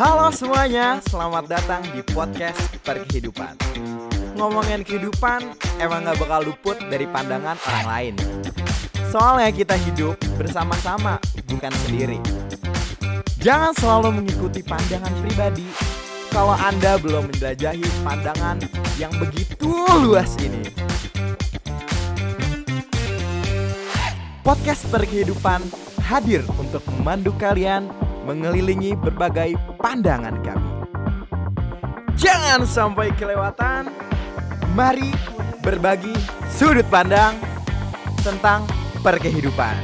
Halo semuanya, selamat datang di podcast Perkehidupan. Ngomongin kehidupan emang gak bakal luput dari pandangan orang lain. Soalnya kita hidup bersama-sama, bukan sendiri. Jangan selalu mengikuti pandangan pribadi kalau Anda belum menjelajahi pandangan yang begitu luas ini. Podcast Perkehidupan hadir untuk memandu kalian mengelilingi berbagai pandangan kami. Jangan sampai kelewatan. Mari berbagi sudut pandang tentang perkehidupan.